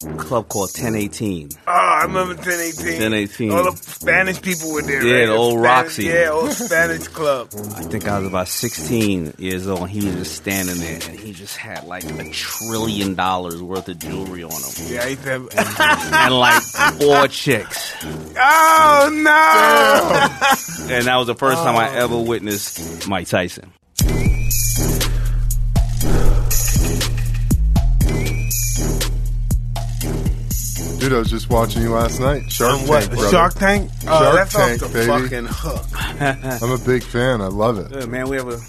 club called 1018. Oh, ah, I remember 1018. 1018. All the Spanish people were there. Yeah, right? the old Spanish- Roxy. Yeah, old Spanish club. I think I was about 16 years old, and he was just standing there, and he just had like a trillion dollars worth of jewelry on him, Yeah, I used to have. and like four chicks. oh no! And that was the first time I oh. ever witnessed Mike Tyson. Dude, I was just watching you last night. Shark On what? Tank, brother. Shark Tank? Oh, Shark that's Tank, off the baby. fucking hook. I'm a big fan. I love it. Good man, we have a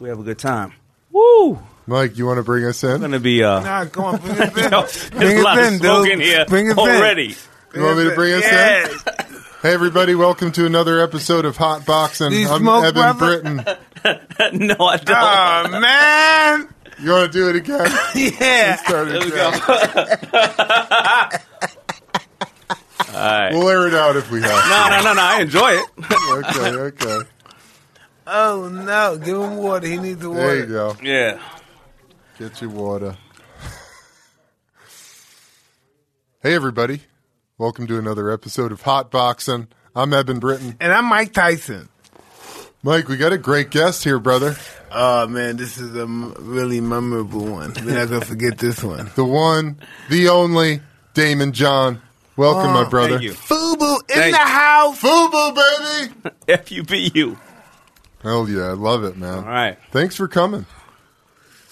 we have a good time. Woo! Mike, you want to bring us in? It's Gonna be uh, Nah, come on, bring us in. there's Bring a lot us of in, dude. here Bring us in. already. You want me to bring us yeah. in? Hey, everybody, welcome to another episode of Hotboxin. I'm smoke, Eben brother? Britton. no, I don't. Oh man, You want to do it again? yeah. Start There we again. go. All right. We'll air it out if we have No, no, no, no. I enjoy it. Okay, okay. Oh no, give him water. He needs the water. There you go. Yeah. Get your water. Hey, everybody. Welcome to another episode of Hotboxin. I'm Eben Britton. And I'm Mike Tyson. Mike, we got a great guest here, brother. Oh man, this is a m- really memorable one. We're not gonna forget this one. The one, the only, Daymond John. Welcome, my brother. Thank you. Fubu in Thank- the house. Fubu, baby! F U B U. Hell yeah, I love it, man. All right. Thanks for coming.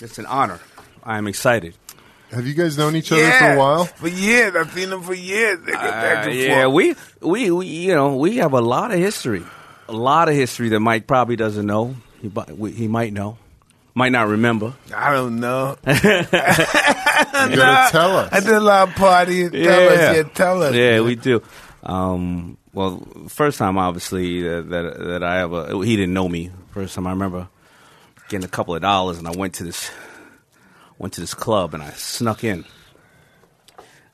It's an honor. I am excited. Have you guys known each other yeah, for a while? For years, I've seen them for years. They go back Uh, and yeah, forth. we, we we you know we have a lot of history, a lot of history that Mike probably doesn't know. He he might know, might not remember. I don't know. You gotta tell us. I did a lot of partying. Tell us, yeah, tell us. Yeah, man. we do. Um, well, first time obviously that, that that I ever he didn't know me. First time I remember getting a couple of dollars, and I went to this went to this club, and I snuck in.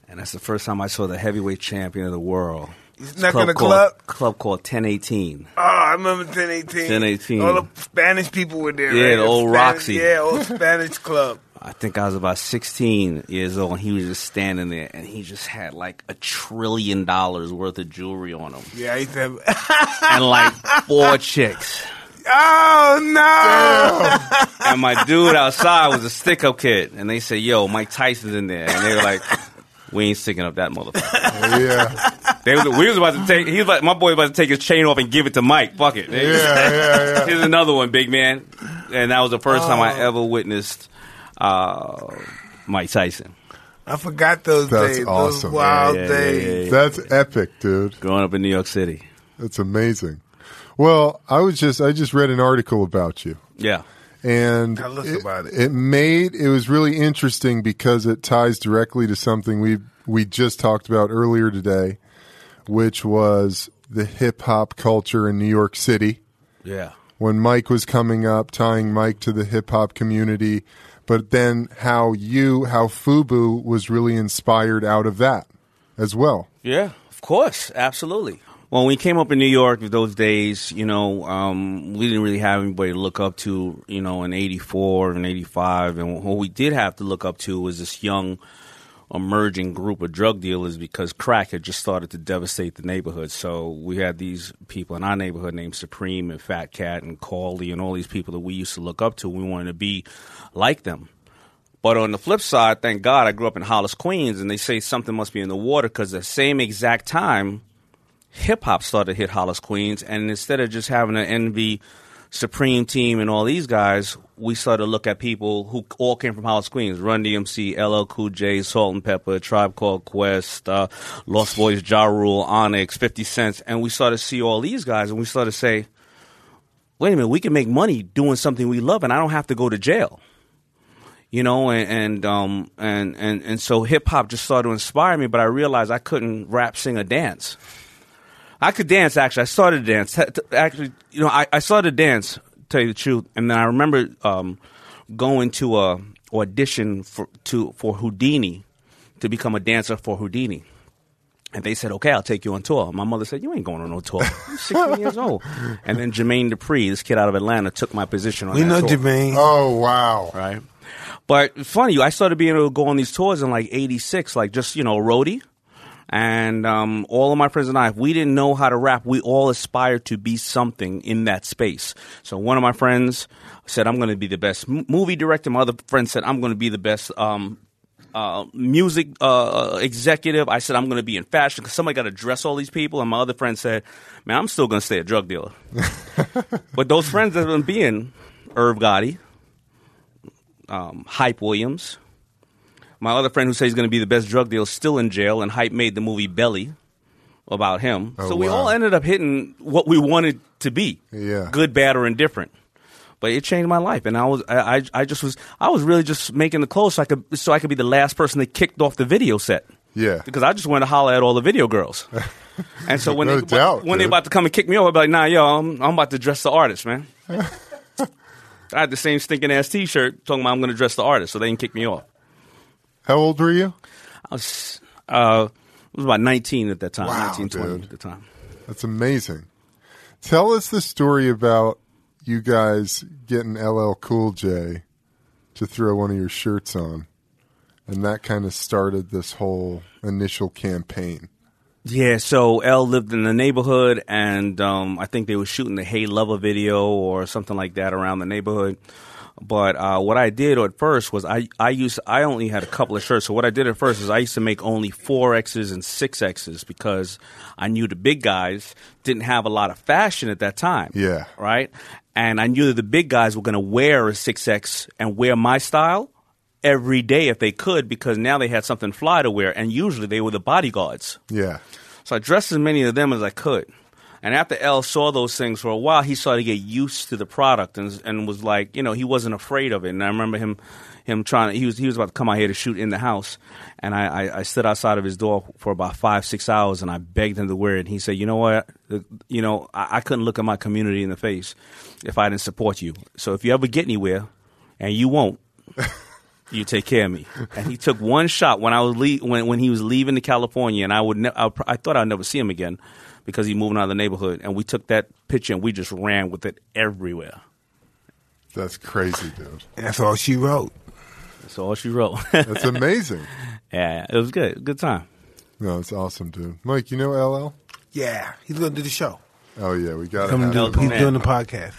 And that's the first time I saw the heavyweight champion of the world. You It's snuck in a club? Club called 1018. Oh, I remember 1018. 1018. All the Spanish people were there. Yeah, right? the old Spanish- Roxy. Yeah, old Spanish club. I think I was about 16 years old, and he was just standing there, and he just had like a trillion dollars worth of jewelry on him, Yeah, I used to have. and like four chicks. oh no! And my dude outside was a stick up kid, and they said, "Yo, Mike Tyson's in there," and they were like, "We ain't sticking up that motherfucker." yeah, They was, we was about to take. He was about, my boy was about to take his chain off and give it to Mike. Fuck it. yeah, yeah, yeah. Here's another one, big man. And that was the first time I ever witnessed uh, Mike Tyson. I forgot those That's days. awesome. Those wild Yeah, yeah, days. yeah, yeah. That's epic, dude. Growing up in New York City. That's amazing. Well, I was just I just read an article about you. Yeah. and Tell us it, about it. it made it was really interesting because it ties directly to something we we just talked about earlier today, which was the hip hop culture in New York City. Yeah. When Mike was coming up, tying Mike to the hip hop community, but then how you, how Fubu was really inspired out of that as well. Yeah, of course, absolutely. Well, When we came up in New York in those days, you know, um, we didn't really have anybody to look up to, you know, in '84 and '85, and what we did have to look up to was this young, emerging group of drug dealers because crack had just started to devastate the neighborhood. So we had these people in our neighborhood named Supreme and Fat Cat and Callie and all these people that we used to look up to. We wanted to be like them. But on the flip side, thank God I grew up in Hollis, Queens, and they say something must be in the water because the same exact time, hip hop started to hit Hollis, Queens, and instead of just having an envy Supreme team and all these guys, we started to look at people who all came from Hollis, Queens: Run DMC, LL Cool J, Salt-N-Pepa, Tribe Called Quest, uh, Lost Boyz, Ja Rule, Onyx, Fifty Cents, and we started to see all these guys, and we started to say, "Wait a minute, we can make money doing something we love, and I don't have to go to jail." you know, and and um and and and so hip hop just started to inspire me. But I realized I couldn't rap, sing, or dance. I could dance actually. I started to dance. T- t- Actually, you know, I, I started to dance. Tell you the truth, and then I remember um, going to a audition for to for Whodini to become a dancer for Whodini. And they said, "Okay, I'll take you on tour." My mother said, "You ain't going on no tour. I'm 16 years old." And then Jermaine Dupri, this kid out of Atlanta, took my position on We that know tour Jermaine. Oh wow! right? But it's funny, I started being able to go on these tours in like '86, like just you know, a roadie. And um, all of my friends and I, if we didn't know how to rap, we all aspired to be something in that space. So one of my friends said, "I'm going to be the best m- movie director." My other friend said, "I'm going to be the best um, uh, music uh, executive." I said, "I'm going to be in fashion because somebody got to dress all these people." And my other friend said, "Man, I'm still going to stay a drug dealer." but those friends that have been being Irv Gotti, um, Hype Williams. My other friend who says he's going to be the best drug dealer is still in jail, and Hype made the movie Belly about him. Oh, so we wow. all ended up hitting what we wanted to be. Yeah. Good, bad, or indifferent. But it changed my life, and I was I, I I just was I was really just making the clothes so I could so I could be the last person that kicked off the video set. Yeah. because I just wanted to holler at all the video girls. And so when No they doubt, when they about to come and kick me off, I'd be like, Nah, yo, I'm, I'm about to dress the artist, man. I had the same stinking ass T-shirt talking about I'm going to dress the artist, so they didn't kick me off. How old were you? I was uh, I was about 19 at that time, Wow, 19, 20 dude. at the time. That's amazing. Tell us the story about you guys getting LL Cool J to throw one of your shirts on. And that kind of started this whole initial campaign. Yeah, so L lived in the neighborhood, and um, I think they were shooting the Hey Lover video or something like that around the neighborhood. But uh, what I did at first was I, I used I only had a couple of shirts. So what I did at first is I used to make only four X's and six X's because I knew the big guys didn't have a lot of fashion at that time. Yeah. right. And I knew that the big guys were going to wear a six X and wear my style every day if they could because now they had something fly to wear, and usually they were the bodyguards. Yeah. So I dressed as many of them as I could. And after L saw those things for a while, he started to get used to the product and and was like, you know, he wasn't afraid of it. And I remember him him trying. He was he was about to come out here to shoot in the house, and I, I, I stood outside of his door for about five six hours, and I begged him to wear it. And he said, you know what, you know, I, I couldn't look at my community in the face if I didn't support you. So if you ever get anywhere, and you won't. You take care of me, and he took one shot when I was le- when when he was leaving to California, and I would ne- I, I thought I'd never see him again because he's moving out of the neighborhood. And we took that picture and we just ran with it everywhere. That's crazy, dude. That's all she wrote. That's all she wrote. That's amazing. yeah, it was good. Good time. No, it's awesome, dude. Mike, you know LL? Yeah, he's going to do the show. Oh yeah, we got to have do, him. he's man. doing the podcast.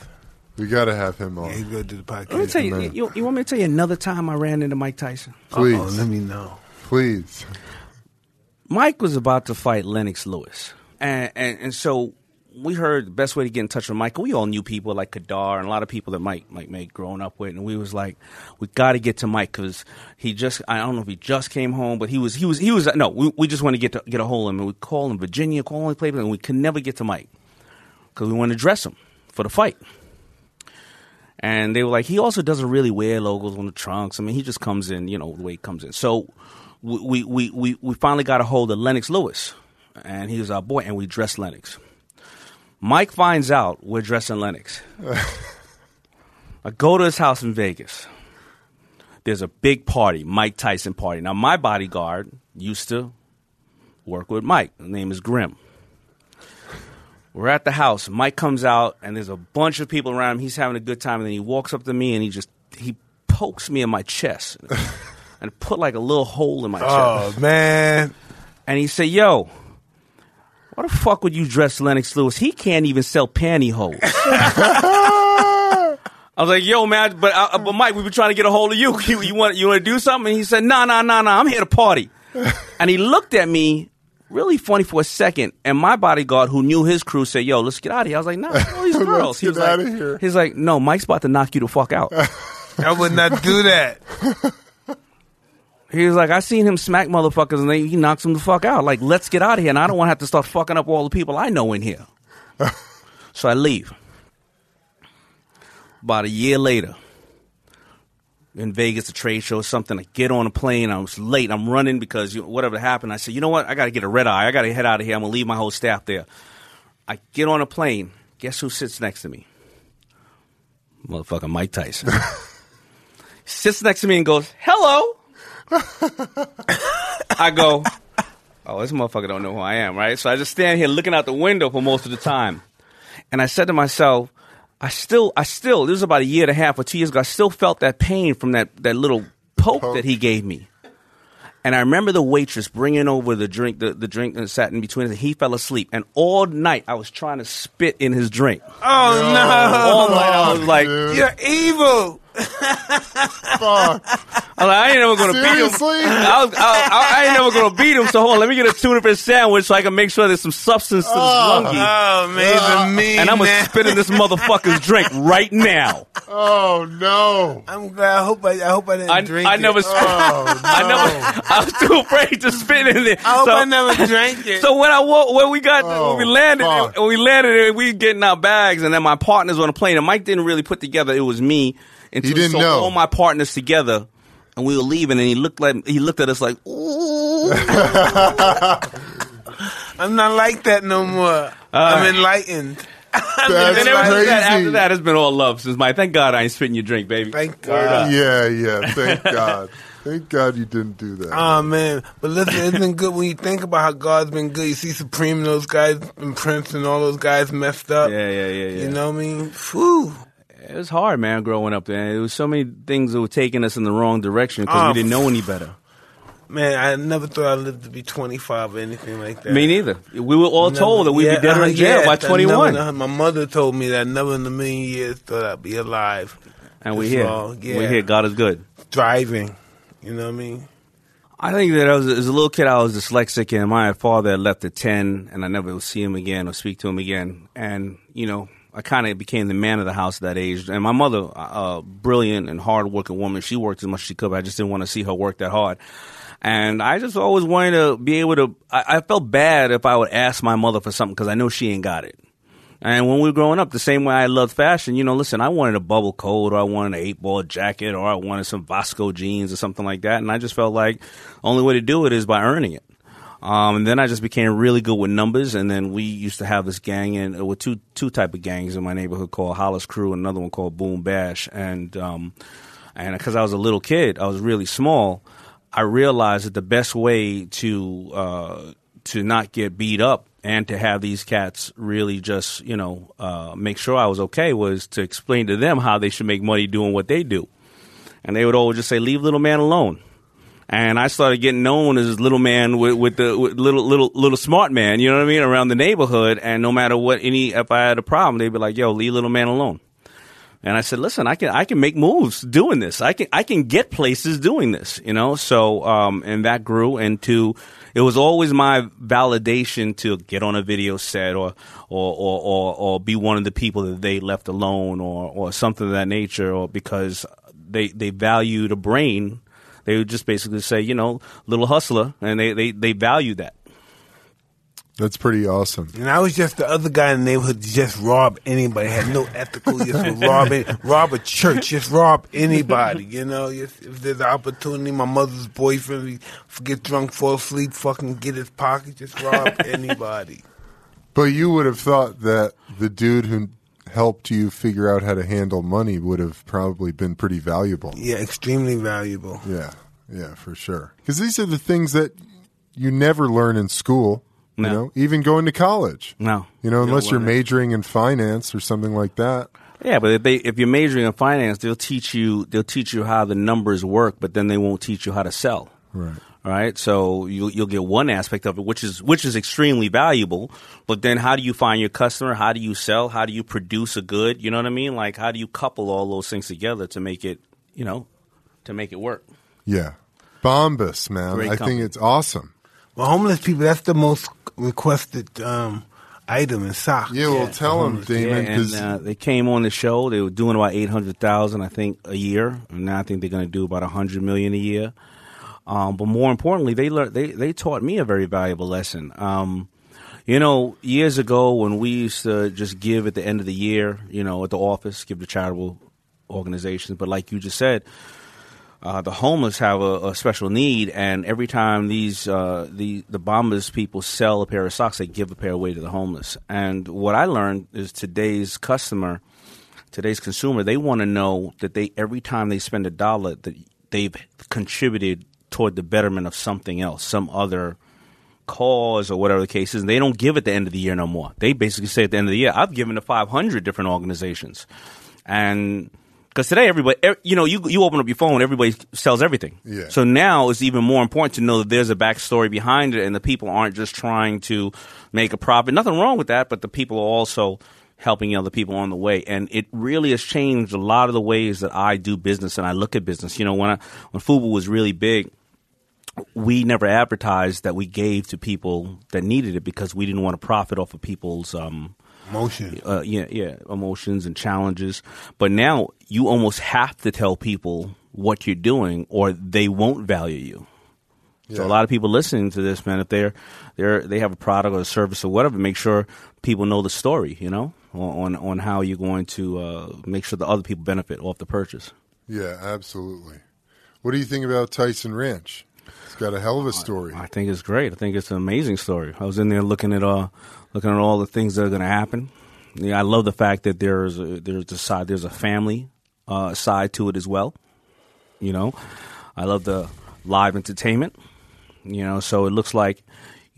We got to have him Yeah, on. he's going to do the podcast. Let me tell you, you, you want me to tell you another time I ran into Mike Tyson? Please, Uh-oh, let me know. please. Mike was about to fight Lennox Lewis, and and, and so we heard the best way to get in touch with Mike. We all knew people like Kadar and a lot of people that Mike Mike made growing up with, and we was like, we got to get to Mike because he just I don't know if he just came home, but he was he was he was no, we, we just want to get to get a hold of him, and we call him Virginia, call him Cleveland, and we could never get to Mike because we wanted to dress him for the fight. And they were like, he also doesn't really wear logos on the trunks. I mean, he just comes in, you know, the way he comes in. So we we we we finally got a hold of Lennox Lewis, and he was our boy, and we dressed Lennox. Mike finds out we're dressing Lennox. I go to his house in Vegas. There's a big party, Mike Tyson party. Now, my bodyguard used to work with Mike. His name is Grim. We're at the house. Mike comes out, and there's a bunch of people around him. He's having a good time, and then he walks up to me, and he just he pokes me in my chest, and put like a little hole in my oh, chest. Oh, man. And he said, "Yo, why the fuck would you dress Lennox Lewis? He can't even sell pantyhose." I was like, "Yo, man, but uh, but Mike, we were trying to get a hold of you. You, you want you want to do something?" And he said, "No, no, no, no. I'm here to party." and he looked at me really funny for a second. And my bodyguard, who knew his crew, said, "Yo, let's get out of here." I was like, "No, all these girls." he get was like, outta here. He's like, "No, Mike's about to knock you the fuck out." I would not do that. He was like, I seen him smack motherfuckers and they, he knocks them the fuck out. Like, let's get out of here. And I don't want to have to start fucking up all the people I know in here. so I leave. About a year later, in Vegas, a trade show or something, I get on a plane. I was late. I'm running because you whatever happened. I said, you know what? I got to get a red eye. I got to head out of here. I'm going to leave my whole staff there. I get on a plane. Guess who sits next to me? Motherfucker Mike Tyson. sits next to me and goes, hello. I go, oh, this motherfucker don't know who I am, right? So I just stand here looking out the window for most of the time. And I said to myself, I still, I still, this was about a year and a half or two years ago, I still felt that pain from that, that little Poke, Poke. that he gave me. And I remember the waitress bringing over the drink, the, the drink that sat in between us. And he fell asleep. And all night I was trying to spit in his drink. Oh no! All night I was like, dude. You're evil. Fuck. I, was like, I ain't never gonna beat him. I, was, I, I, I ain't never gonna beat him. So hold on, let me get a tuna fish sandwich so I can make sure there's some substance to this Oh. lungi. Oh man, uh, the mean And I'm gonna man. spit in this motherfucker's drink right now. Oh no. I'm glad. I hope I. I hope I didn't I, drink I it. never. Spit, Oh no. I never. I was too afraid to spit in there. I hope so, I never drank it. So when I wo- when we got Oh, when we oh, landed fuck. when we landed and we getting our bags and then my partners on the plane and Mike didn't really put together it was me until He didn't saw know. all my partners together and we were leaving and he looked like he looked at us like ooh I'm not like that no more. I'm enlightened. That's and ever since crazy. that, after that it's been all love since my. thank God I ain't spitting your drink baby Thank Word up. God. Yeah, yeah. Thank God. Thank God you didn't do that. Oh man, but listen, it's been good when you think about how God's been good. You see Supreme, and those guys, and Prince, and all those guys messed up. yeah yeah yeah yeah You know what I mean? Whew. It was hard man growing up there there was so many things that were taking us in the wrong direction because Oh, we didn't know any better Man, I never thought I'd live to be 25 or anything like that. me neither we were all Never- told that we'd yeah, be dead uh, in jail yeah, by 21 never- my mother told me that never in a million years thought I'd be alive. and we're here yeah. here God is good Driving. You know what I mean? I think that I was, as a little kid, I was dyslexic, and my father had left at 10, and I never would see him again or speak to him again. And, you know, I kind of became the man of the house at that age. And my mother, a brilliant and hardworking woman, she worked as much as she could, but I just didn't want to see her work that hard. And I just always wanted to be able to, I, I felt bad if I would ask my mother for something because I know she ain't got it. And when we were growing up, the same way I loved fashion, you know, listen, I wanted a bubble coat or I wanted an eight ball jacket or I wanted some Vasco jeans or something like that. And I just felt like the only way to do it is by earning it. Um, and then I just became really good with numbers. And then we used to have this gang and with two, two type of gangs in my neighborhood called Hollis Crew and another one called Boom Bash. And, um, and because I was a little kid, I was really small. I realized that the best way to, uh, to not get beat up and to have these cats really just, you know, uh, make sure I was okay was to explain to them how they should make money doing what they do. And they would always just say, leave little man alone. And I started getting known as little man with, with the with little little little smart man, you know what I mean, around the neighborhood. And no matter what, any if I had a problem, they'd be like, "Yo, leave little man alone." And I said, "Listen, I can I can make moves doing this. I can I can get places doing this, you know." So um, and that grew into it was always my validation to get on a video set or or or or, or be one of the people that they left alone or or something of that nature, or because they they value the brain. They would just basically say, you know, little hustler, and they they they value that. That's pretty awesome. And I was just the other guy in the neighborhood to just rob anybody. Had no ethical, just would rob it, rob a church, just rob anybody. You know, just, if there's an opportunity, my mother's boyfriend get drunk, fall asleep, fucking get his pocket, just rob anybody. But you would have thought that the dude who helped you figure out how to handle money would have probably been pretty valuable. Yeah, extremely valuable. Yeah, yeah, for sure. Because these are the things that you never learn in school. You No. know, even going to college. No, You know, unless you're learn it. majoring in finance or something like that. Yeah, but if they if you're majoring in finance, they'll teach you they'll teach you how the numbers work, but then they won't teach you how to sell. Right. All right, so you you'll get one aspect of it, which is which is extremely valuable. But then, how do you find your customer? How do you sell? How do you produce a good? You know what I mean? Like, how do you couple all those things together to make it, you know, to make it work? Yeah. Bombas, man. Great I company. think it's awesome. Well, homeless people, that's the most requested um, item in socks. Yeah, well, tell him, Daymond, Yeah, and because uh, they came on the show. They were doing about eight hundred thousand, I think, a year. And now I think they're going to do about a hundred million a year. Um, but more importantly, they learned they they taught me a very valuable lesson. Um, you know, years ago when we used to just give at the end of the year, you know, at the office, give to charitable organizations. But like you just said, uh, the homeless have a, a special need, and every time these uh, the the Bombas people sell a pair of socks, they give a pair away to the homeless. And what I learned is today's customer, today's consumer, they want to know that they every time they spend a dollar that they've contributed toward the betterment of something else, some other cause or whatever the case is. And they don't give at the end of the year no more. They basically say at the end of the year, I've given to 500 different organizations. And Because today, everybody, you know, you you open up your phone, everybody sells everything. Yeah. So now it's even more important to know that there's a backstory behind it, and the people aren't just trying to make a profit. Nothing wrong with that, but the people are also helping other people on the way, and it really has changed a lot of the ways that I do business and I look at business. You know, when I, when Fubu was really big, we never advertised that we gave to people that needed it because we didn't want to profit off of people's um, Motion. uh, yeah, yeah, emotions and challenges. But now you almost have to tell people what you're doing, or they won't value you. So Yeah. a lot of people listening to this, man, if they're they're they have a product or a service or whatever, make sure people know the story, you know, on on how you're going to uh, make sure the other people benefit off the purchase. Yeah, absolutely. What do you think about Tyson Ranch? It's got a hell of a story. I think it's great. I think it's an amazing story. I was in there looking at uh looking at all the things that are going to happen. Yeah, I love the fact that there's a, there's a side there's a family uh, side to it as well. You know, I love the live entertainment. You know, so it looks like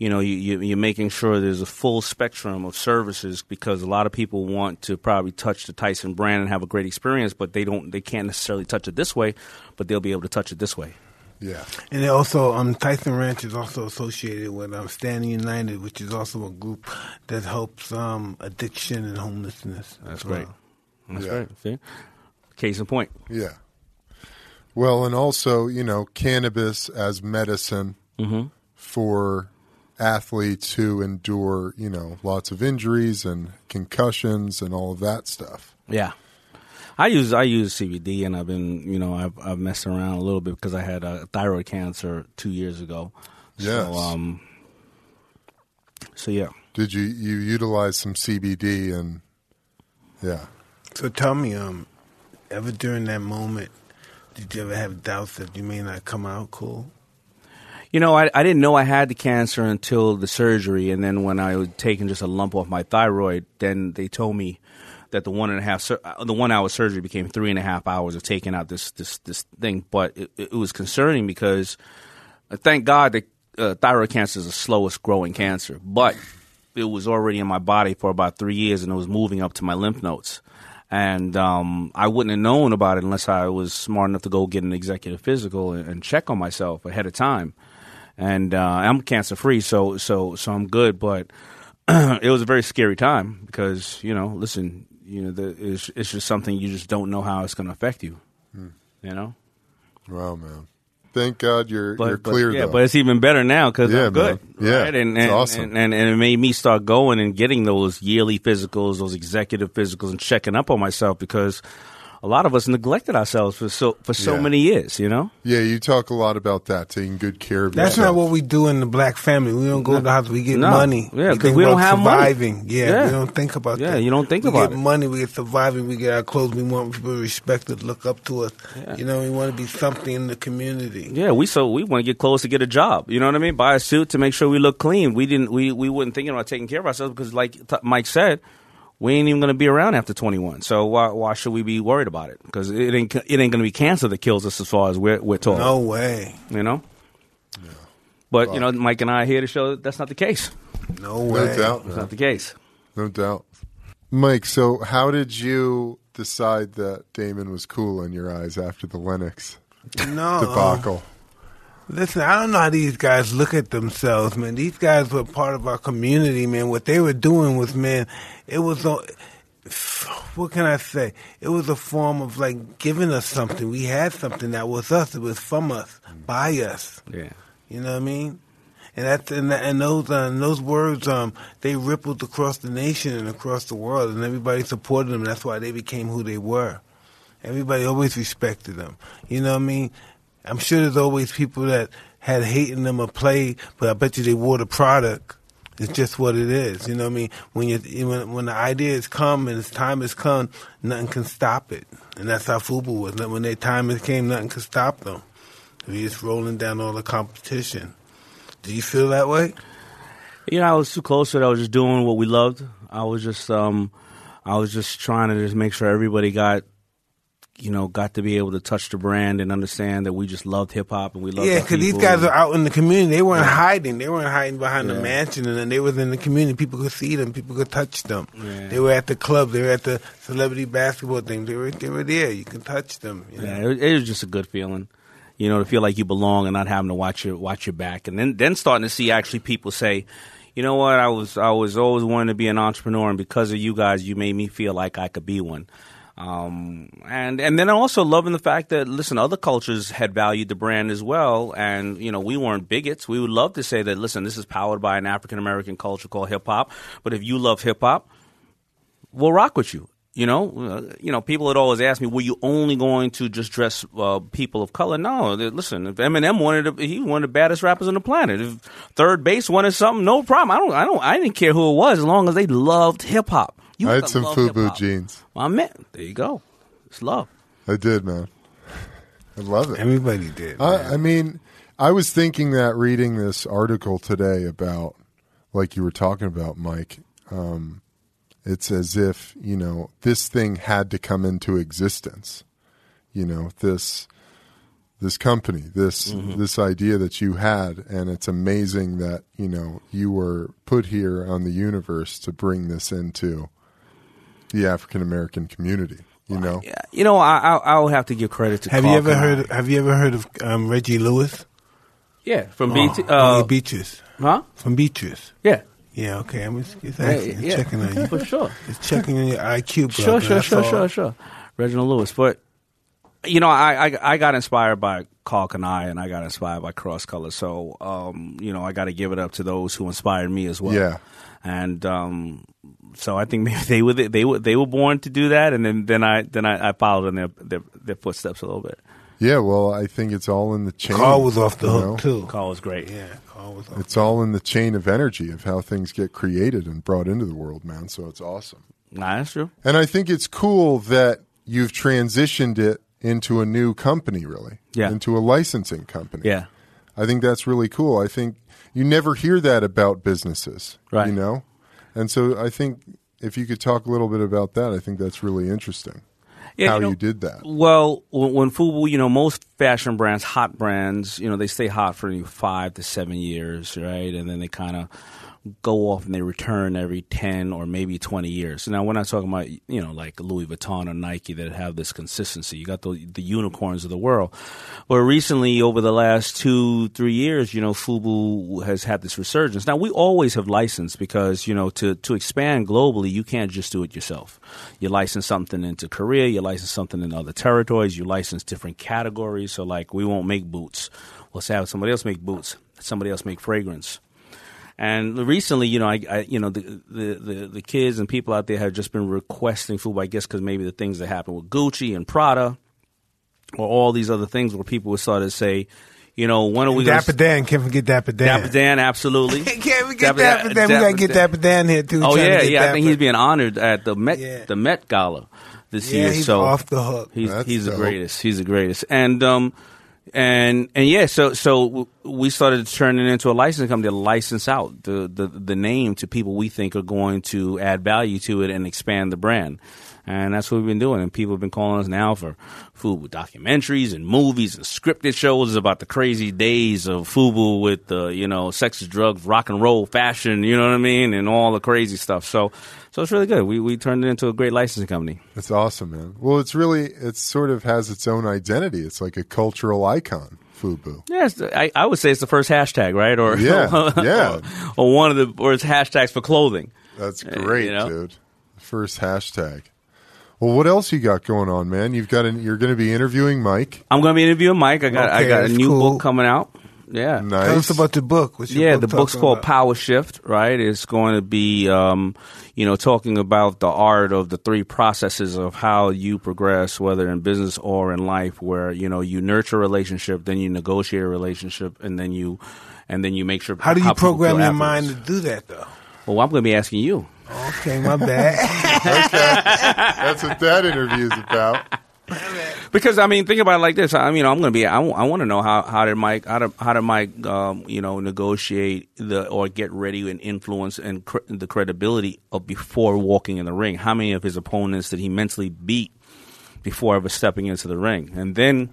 you know you, you you're making sure there's a full spectrum of services because a lot of people want to probably touch the Tyson brand and have a great experience, but they don't they can't necessarily touch it this way, but they'll be able to touch it this way. Yeah. And it also, um, Tyson Ranch is also associated with um, Standing United, which is also a group that helps um, addiction and homelessness. That's as great. well. That's Yeah. right. See? Case in point. Yeah. Well, and also, you know, cannabis as medicine for athletes who endure, you know, lots of injuries and concussions and all of that stuff. Yeah. I use I use CBD and I've been you know I've I've messed around a little bit because I had a thyroid cancer two years ago. Yes. So um. So yeah. Did you you utilize some CBD and yeah. So tell me, um, ever during that moment, did you ever have doubts that you may not come out cool? You know, I, I didn't know I had the cancer until the surgery, and then when I was taking just a lump off my thyroid, then they told me that the one and a half uh, the one hour surgery became three and a half hours of taking out this this this thing. But it, it was concerning because uh, thank God that uh, thyroid cancer is the slowest growing cancer, but it was already in my body for about three years, and it was moving up to my lymph nodes. And um, I wouldn't have known about it unless I was smart enough to go get an executive physical and, and check on myself ahead of time and uh, I'm cancer free, so so so I'm good. But it was a very scary time because you know, listen, you know, the, it's, it's just something you just don't know how it's going to affect you. You know, Wow, man. Thank God you're but you're but, clear yeah, though. but it's even better now because Yeah, I'm good. man. Yeah, right? and it's and, awesome. and, and and it made me start going and getting those yearly physicals, those executive physicals, and checking up on myself because a lot of us neglected ourselves for so for so Yeah. many years. You know. yeah, you talk a lot about that, taking good care of That's yourself. not what we do in the black family. We don't go to the house. We get No. money. Yeah, 'cause think we don't about have money. surviving. Yeah, Yeah. we don't think about Yeah, that. you don't think we about get it. money. We get surviving. We get our clothes. We want people to respect us, look up to us. Yeah. You know, we want to be something in the community. Yeah, we so we want to get clothes to get a job. You know what I mean? Buy a suit to make sure we look clean. We didn't. We we weren't thinking about taking care of ourselves because, like t- Mike said, we ain't even going to be around after twenty one. So why why should we be worried about it? Because it ain't it ain't going to be cancer that kills us as far as we're we're told. No way. You know. But you know, Mike and I are here to show that that's not the case. No way. No doubt, It's man. not the case. No doubt. Mike, so how did you decide that Daymond was cool in your eyes after the Lennox No. debacle? Listen, I don't know how these guys look at themselves, man. These guys were part of our community, man. What they were doing was, man, it was a, what can I say? It was a form of like giving us something. We had something that was us. It was from us, by us. Yeah. You know what I mean? And that's and, that, and those uh, and those words um they rippled across the nation and across the world, and everybody supported them. That's why they became who they were. Everybody always respected them. You know what I mean? I'm sure there's always people that had hate in them or play, but I bet you they wore the product. It's just what it is. You know what I mean? When you when when the ideas come and its time has come, nothing can stop it. And that's how Fubu was. When their time has came, nothing could stop them. We just rolling down all the competition. Do you feel that way? You know, I was too close to it. I was just doing what we loved. I was just, um, I was just trying to just make sure everybody got, you know got to be able to touch the brand and understand that we just loved hip hop and we loved Yeah, because these guys are out in the community. They weren't hiding. They weren't hiding behind the mansion, and then they was in the community. People could see them. People could touch them. Yeah. They were at the club. They were at the celebrity basketball thing. They were they were there. You can touch them. You know? Yeah, it, it was just a good feeling, you know, to feel like you belong and not having to watch your watch your back, and then then starting to see actually people say, you know what, I was I was always wanting to be an entrepreneur, and because of you guys, you made me feel like I could be one. Um, and and then also loving the fact that listen, other cultures had valued the brand as well, and you know we weren't bigots. We would love to say that listen, this is powered by an African American culture called hip hop, but if you love hip hop, we'll rock with you. You know, uh, you know, people had always asked me, "Were you only going to just dress uh, people of color?" No, listen. If Eminem wanted, to, he one of the baddest rappers on the planet. If Third Bass wanted something, no problem. I don't, I don't, I didn't care who it was as long as they loved hip hop. You I had some FUBU hip-hop. jeans. Well, I meant there you go. It's love. I did, man. I love it. Everybody did. I. I mean, I was thinking that reading this article today about, like you were talking about, Mike. Um, it's as if you know this thing had to come into existence. You know this this company, this this idea that you had, and it's amazing that you know you were put here on the universe to bring this into the African American community. You know, Yeah, you know, I, I, I would have to give credit to. have Karl you ever Kani. heard? Have you ever heard of um, Reggie Lewis? Yeah, from Oh, BT. Reggie Uh, Beatrice. huh? From Beaches. Yeah, Yeah. Okay. I'm just, just yeah, asking, yeah, checking on you. for sure. Just checking on your IQ. Brother. Sure, sure, sure, sure, sure. Reginald Lewis, but you know, I, I I got inspired by Karl Kani and I got inspired by Cross Color. So, um, you know, I got to give it up to those who inspired me as well. Yeah. and um, so I think maybe they were they were they were born to do that, and then then I then I, I followed in their, their their footsteps a little bit. yeah. Well, I think it's all in the chain. Karl was off the hook know? too. Karl was great. Yeah. Karl was off. It's all in the chain of energy of how things get created and brought into the world, man. So it's awesome. Nah, that's true. And I think it's cool that you've transitioned it into a new company, really. Yeah. Into a licensing company. Yeah, I think that's really cool. I think you never hear that about businesses. Right. You know? And so I think if you could talk a little bit about that, I think that's really interesting. yeah. how you, know, you did that. Well, when, when Fubu, you know, most fashion brands, hot brands, you know, they stay hot for five to seven years, right? And then they kind of go off and they return every 10 or maybe 20 years. Now we're not talking about, you know, like Louis Vuitton or Nike that have this consistency. You got the, the unicorns of the world. But recently, over the last two, three years, you know, Fubu has had this resurgence. Now, we always have licensed because, you know, to, to expand globally, you can't just do it yourself. You license something into Korea, you license something in other territories, you license different categories. So, like, we won't make boots. We'll have somebody else make boots, somebody else make fragrance. And recently, you know, I, I you know, the, the, the, the kids and people out there have just been requesting food, I guess, because maybe the things that happened with Gucci and Prada or all these other things where people would start to say, you know, when are we going Dapper Dan. Can't forget Dapper Dan. Dapper Dan, absolutely. Can't forget Dapper Dapper, Dan- Dan. We gotta get. Dapper Dan here too. Oh yeah, get yeah. I think he's being honored at the Met Yeah. the Met Gala this Yeah, year. he's so off the hook. He's That's he's the greatest. He's the greatest. And um and and yeah, so so we started turning into a licensing company to license out the, the the name to people we think are going to add value to it and expand the brand. And that's what we've been doing. And people have been calling us now for Fubu documentaries and movies and scripted shows about the crazy days of Fubu with the, you know, sex, drugs, rock and roll, fashion, you know what I mean? And all the crazy stuff. So, so it's really good. We, we turned it into a great licensing company. That's awesome, man. Well, it's really, it sort of has its own identity. It's like a cultural icon, Fubu. Yes, I, I would say it's the first hashtag, right? Or Yeah, yeah. or, or one of the or it's hashtags for clothing. That's Uh, great, you know? dude. First hashtag. Well, what else you got going on, man? You've got an, you're going to be interviewing Mike. I'm going to be interviewing Mike. I got I got a new cool. book coming out. Yeah, Nice. Tell us about the book. What's your yeah. book the book's talking called about? Power Shift. Right, it's going to be um, you know talking about the art of the three processes of how you progress, whether in business or in life. Where you know you nurture a relationship, then you negotiate a relationship, and then you and then you make sure. How do you people program feel your mind to do that, though? Well, I'm going to be asking you. Okay, my bad. That's what that interview is about. Because I mean, think about it like this. I mean, I'm going to be. I, want to know how how did Mike how did how did Mike um, you know negotiate the or get ready and influence and cr- the credibility of before walking in the ring. How many of his opponents did he mentally beat before ever stepping into the ring, and then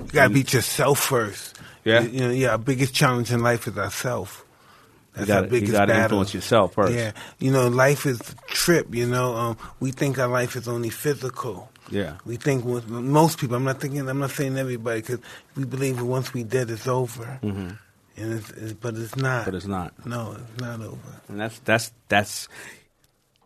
You gotta beat yourself first. Yeah. You, you know, yeah. Our biggest challenge in life is ourself. you That's our got you biggest got to battle. influence yourself first. Yeah. You know, life is a trip. You know, um, we think our life is only physical. Yeah. We think with most people. I'm not thinking. I'm not saying everybody because we believe that once we dead, it's over. Mm-hmm. And it's, it's, but it's not. But it's not. No, it's not over. And that's that's that's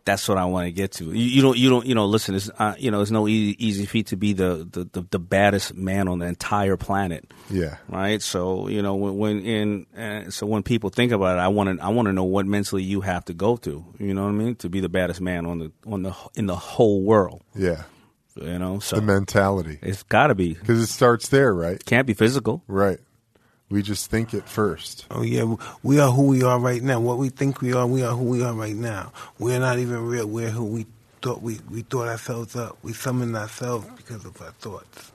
that's what I want to get to. You, you don't you don't you know listen. It's uh, you know it's no easy, easy feat to be the, the, the, the baddest man on the entire planet. Yeah. Right. So you know when, when in uh, so when people think about it, I want to I want to know what mentally you have to go through. You know what I mean to be the baddest man on the on the in the whole world. Yeah. You know so The mentality. it's got to be Because it starts there, right? can't be physical. Right. We just think it first. Oh yeah, we are who we are right now. What we think we are, we are who we are right now. We're not even real. We're who we thought we we thought ourselves up. We summoned ourselves because of our thoughts.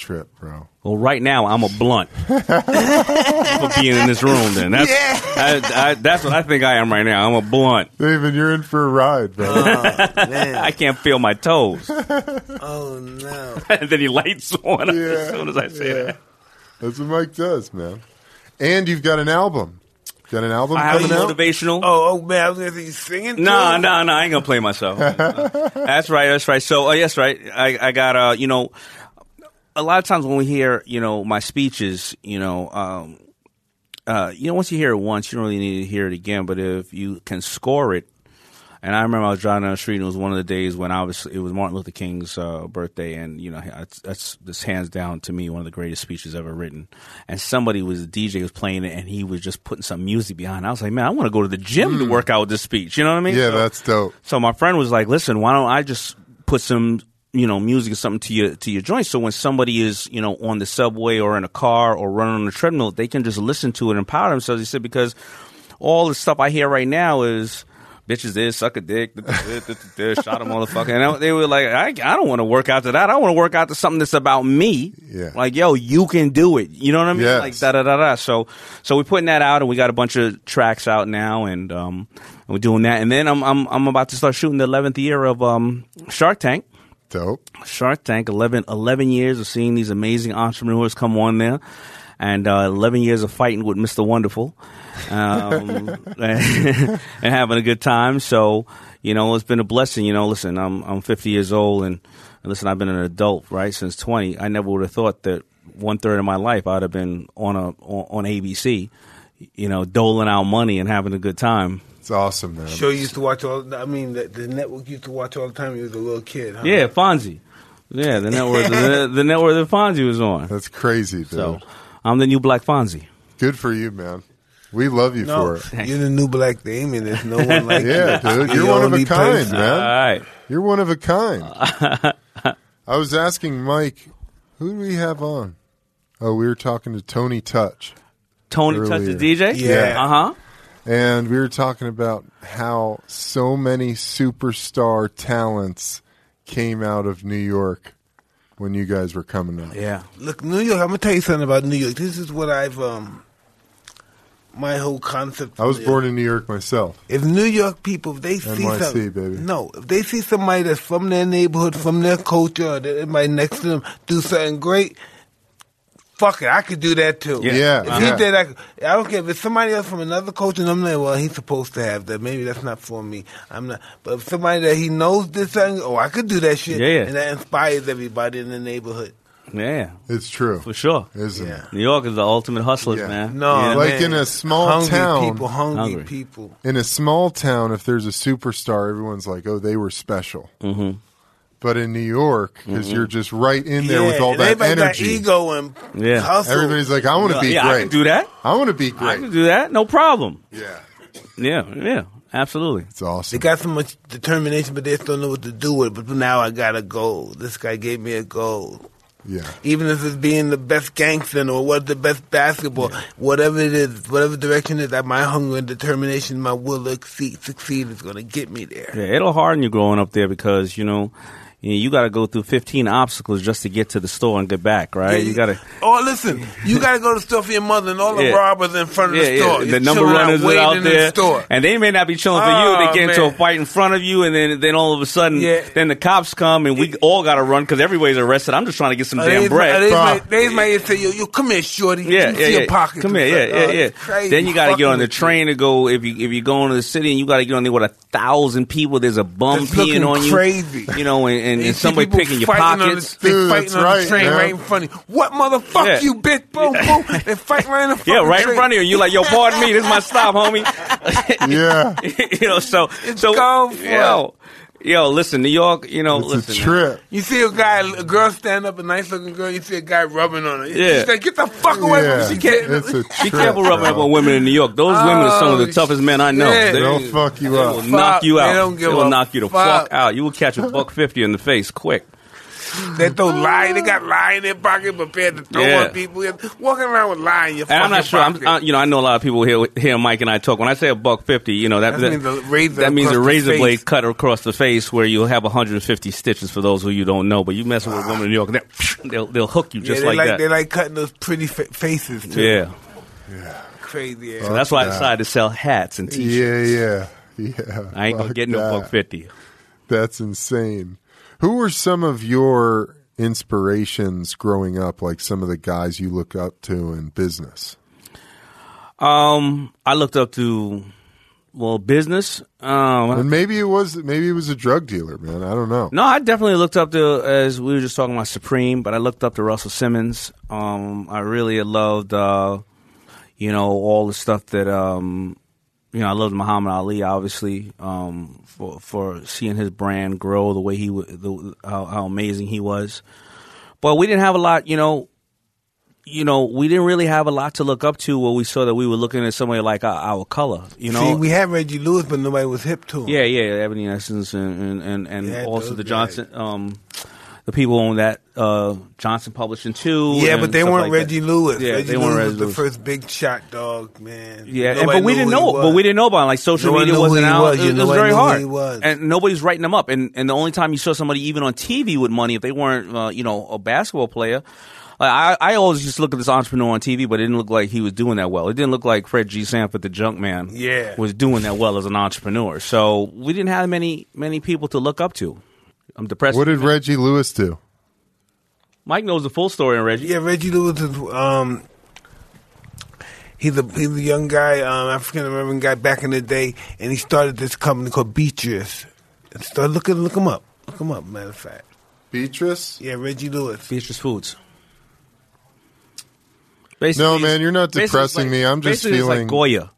It's a trip, bro. Well, right now I'm a blunt for being in this room. Then that's I, I, that's what I think I am right now. I'm a blunt. David, you're in for a ride, bro. Man, I can't feel my toes. oh no. and then he lights on Yeah, as soon as I say yeah. that. That's what Mike does, man. And you've got an album. Got an album I have coming out? motivational. Oh, oh man, I was gonna say you singing. to No, him? no, no. I ain't gonna play myself. that's right. That's right. So, uh, yes, right. I, I got uh, you know, a lot of times when we hear, you know, my speeches, you know, um, uh, you know, once you hear it once, you don't really need to hear it again. But if you can score it, and I remember I was driving down the street, and it was one of the days when I was, it was Martin Luther King's uh, birthday, and you know, that's, that's this hands down to me one of the greatest speeches ever written. And somebody was, a DJ was playing it, and he was just putting some music behind. it. I was like, man, I want to go to the gym to work out with this speech. You know what I mean? Yeah, So- that's dope. so my friend was like, "Listen, why don't I just put some, you know, music or something to your to your joints. So when somebody is, you know, on the subway or in a car or running on the treadmill, they can just listen to it and empower themselves." He said because all the stuff I hear right now is. Bitches this, suck a dick, shot a motherfucker. And I- they were like, I, I don't want to work out to that. I want to work out to something that's about me. Yeah. Like, yo, you can do it. You know what I mean? Yes. Like, da da da da. So, so we're putting that out, and we got a bunch of tracks out now, and um, we're doing that. And then I'm I'm I'm about to start shooting the 11th year of um Shark Tank. Dope. Shark Tank, 11, 11 years of seeing these amazing entrepreneurs come on there, and uh, 11 years of fighting with Mr. Wonderful, um, and having a good time. So, you know, it's been a blessing. You know, listen, I'm I'm 50 years old, and, and listen, I've been an adult right since 20. I never would have thought that one third of my life I'd have been on a on, on ABC, you know, doling out money and having a good time. It's awesome, man. Show you used to watch all. I mean, the, the network used to watch all the time. when You was a little kid. Huh? Yeah, Fonzie. Yeah, the network, the, the network that Fonzie was on. That's crazy, dude. So I'm the new Black Fonzie. Good for you, man. We love you No, for it. you're the new Black Daymond. There's no one like Yeah, you. dude. You're the one of a kind, person. man. All right. You're one of a kind. I was asking Mike, who do we have on? Oh, we were talking to Tony Touch. Tony Touch the DJ? Yeah. Uh huh. And we were talking about how so many superstar talents came out of New York when you guys were coming up. Yeah. Look, New York. I'm gonna tell you something about New York. This is what I've um. My whole concept. I was born in New York myself. If New York people, if they see NYC, something, baby. no, if they see somebody that's from their neighborhood, from their culture, or everybody next to them do something great, fuck it, I could do that too. Yeah. Yeah, If yeah. he did, I, could- I don't care if it's somebody else from another culture. And I'm like, well, he's supposed to have that. Maybe that's not for me. I'm not. But if somebody that he knows did something, oh, I could do that shit. Yeah. and that inspires everybody in the neighborhood. Yeah. It's true, For sure. isn't Yeah. it? New York is the ultimate hustlers, Yeah. man. No, You know? Like man. in a small hungry town- people, hungry, Hungry. people. In a small town, if there's a superstar, everyone's like, "Oh, they were special." Mm-hmm. But in New York, because mm-hmm. you're just right in there with all that energy, got ego and Yeah. hustle. everybody's like, "I want to be yeah, I great. can do that. I want to be great. I great." can do that. No problem. yeah, Yeah. Yeah. Absolutely. it's awesome. They got so much determination, but they still know what to do with it. But now I got a goal. This guy gave me a goal. yeah, Even if it's being the best gangster or what the best basketball, whatever it is, whatever direction it is, that my hunger and determination, my will to succeed, succeed is going to get me there. Yeah, it'll harden you growing up there because you know, you, know, you got to go through 15 obstacles just to get to the store and get back, right? you got to. Oh, listen, you got to go to the store for your mother and all the Yeah. robbers in front of Yeah, the yeah. store. The number chilling out, runners are out there, the store. and they may not be chilling for you. Oh, They get into a fight in front of you, and then then all of a sudden, Yeah. then the cops come, and we all got to run because everybody's arrested. I'm just trying to get some Uh, damn bread. They, might, they might say, yo, yo, come here, shorty. Yeah, Let me yeah, see yeah. your pockets. Come here, yeah, like, yeah, oh, yeah. Then you got to get on the train to go. If you if you go into the city and you got to get on there with a thousand people, there's a bum That's peeing on you. crazy. You know, and, and, You and see somebody people picking your fighting on pockets. The, they Dude, fighting on right, the train man. right in front of you. What motherfucker, Yeah. you bitch? Boom, boom. They fight right in the fucking Yeah, right in front of you. You're like, yo, pardon me, this is my stop, homie. Yeah. you know, so It's so gone for yo, yo, listen, New York, you know, It's listen, a trip. You see a guy, a girl stand up, a nice looking girl. You see a guy rubbing on her. Yeah. She's like, get the fuck away Yeah. from me. She can't. It's a Be trip. careful rubbing up on women in New York. Those women are some of the Oh, toughest men I know. shit. They- They'll fuck you They will up. knock you They out. don't give they will a knock you the fuck. fuck out. You will catch a buck fifty in the face quick. They throw lye. They got lye in their pocket, prepared to throw Yeah. on people. Walking around with lye in your And I'm not fucking sure. I'm. I, uh, you know, I know a lot of people hear hear Mike and I talk. When I say a buck fifty, you know that That means a razor that means a across the razor face. blade cut across the face where you'll have 150 stitches for those who you don't know. But you messing with a woman in New York, they'll they'll, they'll hook you just they like, like, that. they like cutting those pretty fa- faces too. yeah, crazy. so that's why I decided to sell hats and t-shirts. Yeah, yeah, yeah. I ain't gonna Fuck get no buck fifty. That's insane. Who were some of your inspirations growing up? Like some of the guys you look up to in business. Um, I looked up to well business. Um, And maybe it was maybe it was a drug dealer, man. I don't know. No, I definitely looked up to as we were just talking about Supreme, but I looked up to Russell Simmons. Um, I really loved, uh, you know, all the stuff that, um, you know, I loved Muhammad Ali, obviously, um, for for seeing his brand grow the way he, the, how, how amazing he was. But we didn't have a lot, you know. You know, we didn't really have a lot to look up to where we saw that we were looking at somebody like our, our color. You know, See, we had Reggie Lewis, but nobody was hip to him. yeah, yeah, Ebony Essence and and and, and Yeah, also the guys. Johnson, um, the people on that uh, Johnson Publishing too. Yeah, but they weren't like that. Reggie Lewis. Yeah, Reggie they weren't Lewis Reggie was the first big shot dog, man. Yeah, and, but we didn't know. But we didn't know about it. like social No one media wasn't out. was. It, it was very hard, was. and nobody's writing them up. And and the only time you saw somebody even on TV with money, if they weren't, uh, you know, a basketball player. I, I always just look at this entrepreneur on TV, but it didn't look like he was doing that well. It didn't look like Fred G. Sanford, the junk man, Yeah. was doing that well as an entrepreneur. So we didn't have many many people to look up to. I'm depressed. What did Reggie Lewis do? Mike knows the full story on Reggie. Yeah, Reggie Lewis is um he's a he's a young guy, um, African American guy back in the day, and he started this company called Beatrice. And start looking look him up. Look him up, matter of fact. Beatrice? Yeah, Reggie Lewis. Beatrice Foods. No, man, you're not depressing like- me. I'm just basically it's feeling like Goya.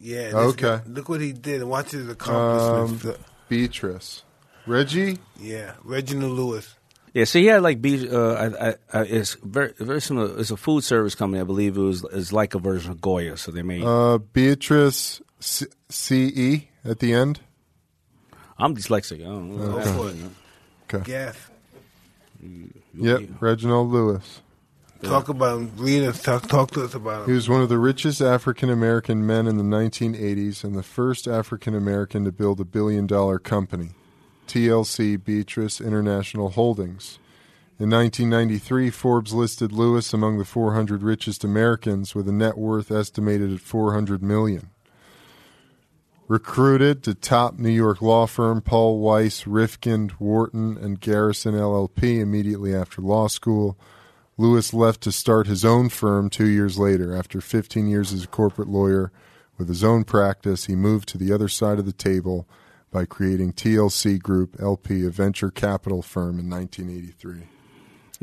Yeah. Okay. guy- look what he did and watch his accomplishments. um, Beatrice. Reggie? yeah, Reginald Lewis. Yeah, so he had like be uh, I, I, I, it's very very similar. It's a food service company, I believe. It was is like a version of Goya. So they made. Uh, Beatrice C- C.E. at the end? I'm dyslexic. I don't know. Go for. Okay. Yes. Yep, Reginald Lewis. Talk about him. Read us. Talk, talk to us about him. He was one of the richest African American men in the 1980s and the first African American to build a billion dollar company, TLC Beatrice International Holdings. In 1993, Forbes listed Lewis among the 400 richest Americans with a net worth estimated at 400 million. Recruited to top New York law firm Paul Weiss, Rifkind, Wharton, and Garrison LLP immediately after law school, Lewis left to start his own firm two years later. After 15 years as a corporate lawyer with his own practice, he moved to the other side of the table by creating TLC Group LP, a venture capital firm, in 1983.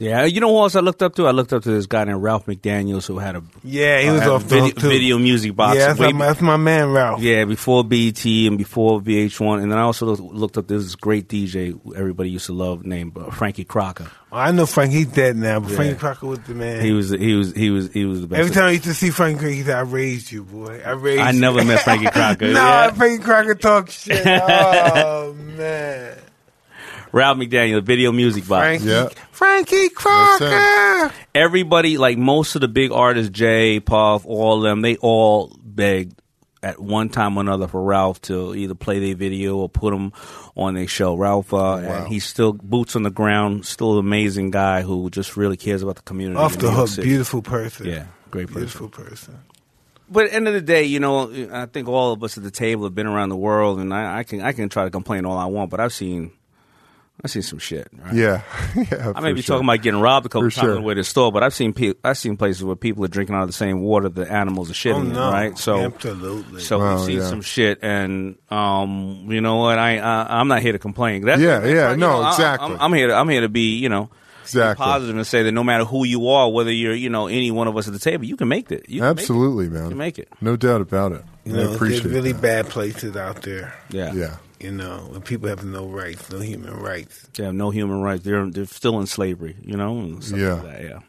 Yeah, you know who else I looked up to? I looked up to this guy named Ralph McDaniels who had a Yeah, he uh, was off video, video music box. Yeah, that's, way my, that's my man, Ralph. Yeah, before BET and before VH1, and then I also looked, up this great DJ everybody used to love named uh, Frankie Crocker. I know Frank. He's dead now, but Yeah. Frank Crocker was the man. He was he was he was he was the best. Every time I used to see Frankie Crocker, he said, "I raised you, boy. I raised." I you." never met Frankie Crocker. no, yeah. Frank Crocker talk shit. Oh man, Ralph McDaniel, video music box. Frankie, Yeah. Frankie Crocker. Everybody, like most of the big artists, Jay, Puff, all of them, they all begged at one time or another for Ralph to either play their video or put them on their show. Ralph, uh, and he's still boots on the ground, still an amazing guy who just really cares about the community. Off the hook, City. beautiful person. Yeah, great person. beautiful person. But at the end of the day, you know, I think all of us at the table have been around the world, and I, I can I can try to complain all I want, but I've seen I've seen some shit. Right? Yeah, yeah. I may be sure. talking about getting robbed a couple For times sure. on the way to the store, but I've seen pe- I've seen places where people are drinking out of the same water the animals are shitting Oh in, right? So absolutely. so Wow, we've seen yeah. some shit, and um, you know what? I, I I'm not here to complain. That's, Yeah, that's yeah, right, you no, know, exactly. I'm, I'm here. To, I'm here to be, you know, Exactly. positive and say that no matter who you are, whether you're, you know, any one of us at the table, you can make it. You can make it. Absolutely, You man. can make it. No doubt about it. you I know, appreciate there's really that. bad places out there. Yeah. Yeah. You know, where people have no rights, no human rights. They have no human rights. They're they're still in slavery, you know. And stuff Yeah. like that, yeah.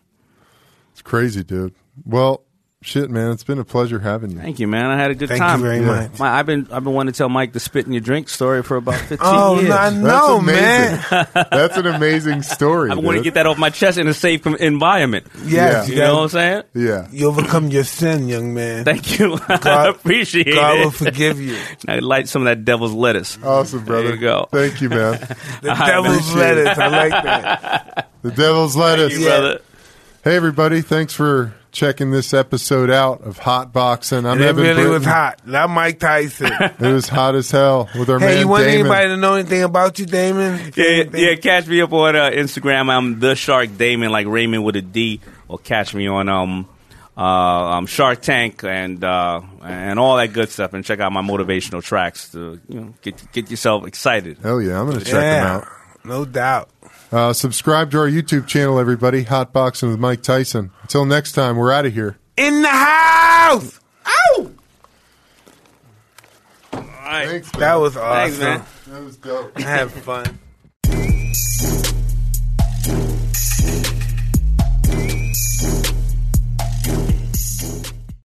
It's crazy, dude. Well, shit, man. It's been a pleasure having you. Thank you, man. I had a good Thank time. Thank you very Yeah. much. My, I've been I've been wanting to tell Mike the spit in your drink story for about fifteen Oh, years. no, I know, amazing. man. That's an amazing story. I want to get that off my chest in a safe com- environment. Yes, You you, know what I'm saying? Yeah. you overcome your sin, young man. Thank you. I appreciate God it. God will forgive you. I light some of that devil's lettuce. Awesome, brother. There you go. Thank you, man. The I devil's appreciate it. lettuce. I like that. The devil's lettuce. You brother. Hey, everybody. Thanks for checking this episode out of Hotboxin. I'm And it Eben really was hot. Not Mike Tyson. It was hot as hell with our hey, man you want Daymond. anybody to know anything about you, Daymond? Yeah, Anything? yeah. Catch me up on uh, Instagram. I'm the Shark Daymond, like Raymond with a D, or catch me on um, uh, um Shark Tank and uh, and all that good stuff. And check out my motivational tracks to you know get get yourself excited. Hell yeah, I'm going to check them out. no doubt. Uh, subscribe to our YouTube channel, everybody. Hotboxin with Mike Tyson. Until next time, we're out of here. In the house. Ow! All right. Thanks, That was awesome. Thanks, man. That was dope. I had fun.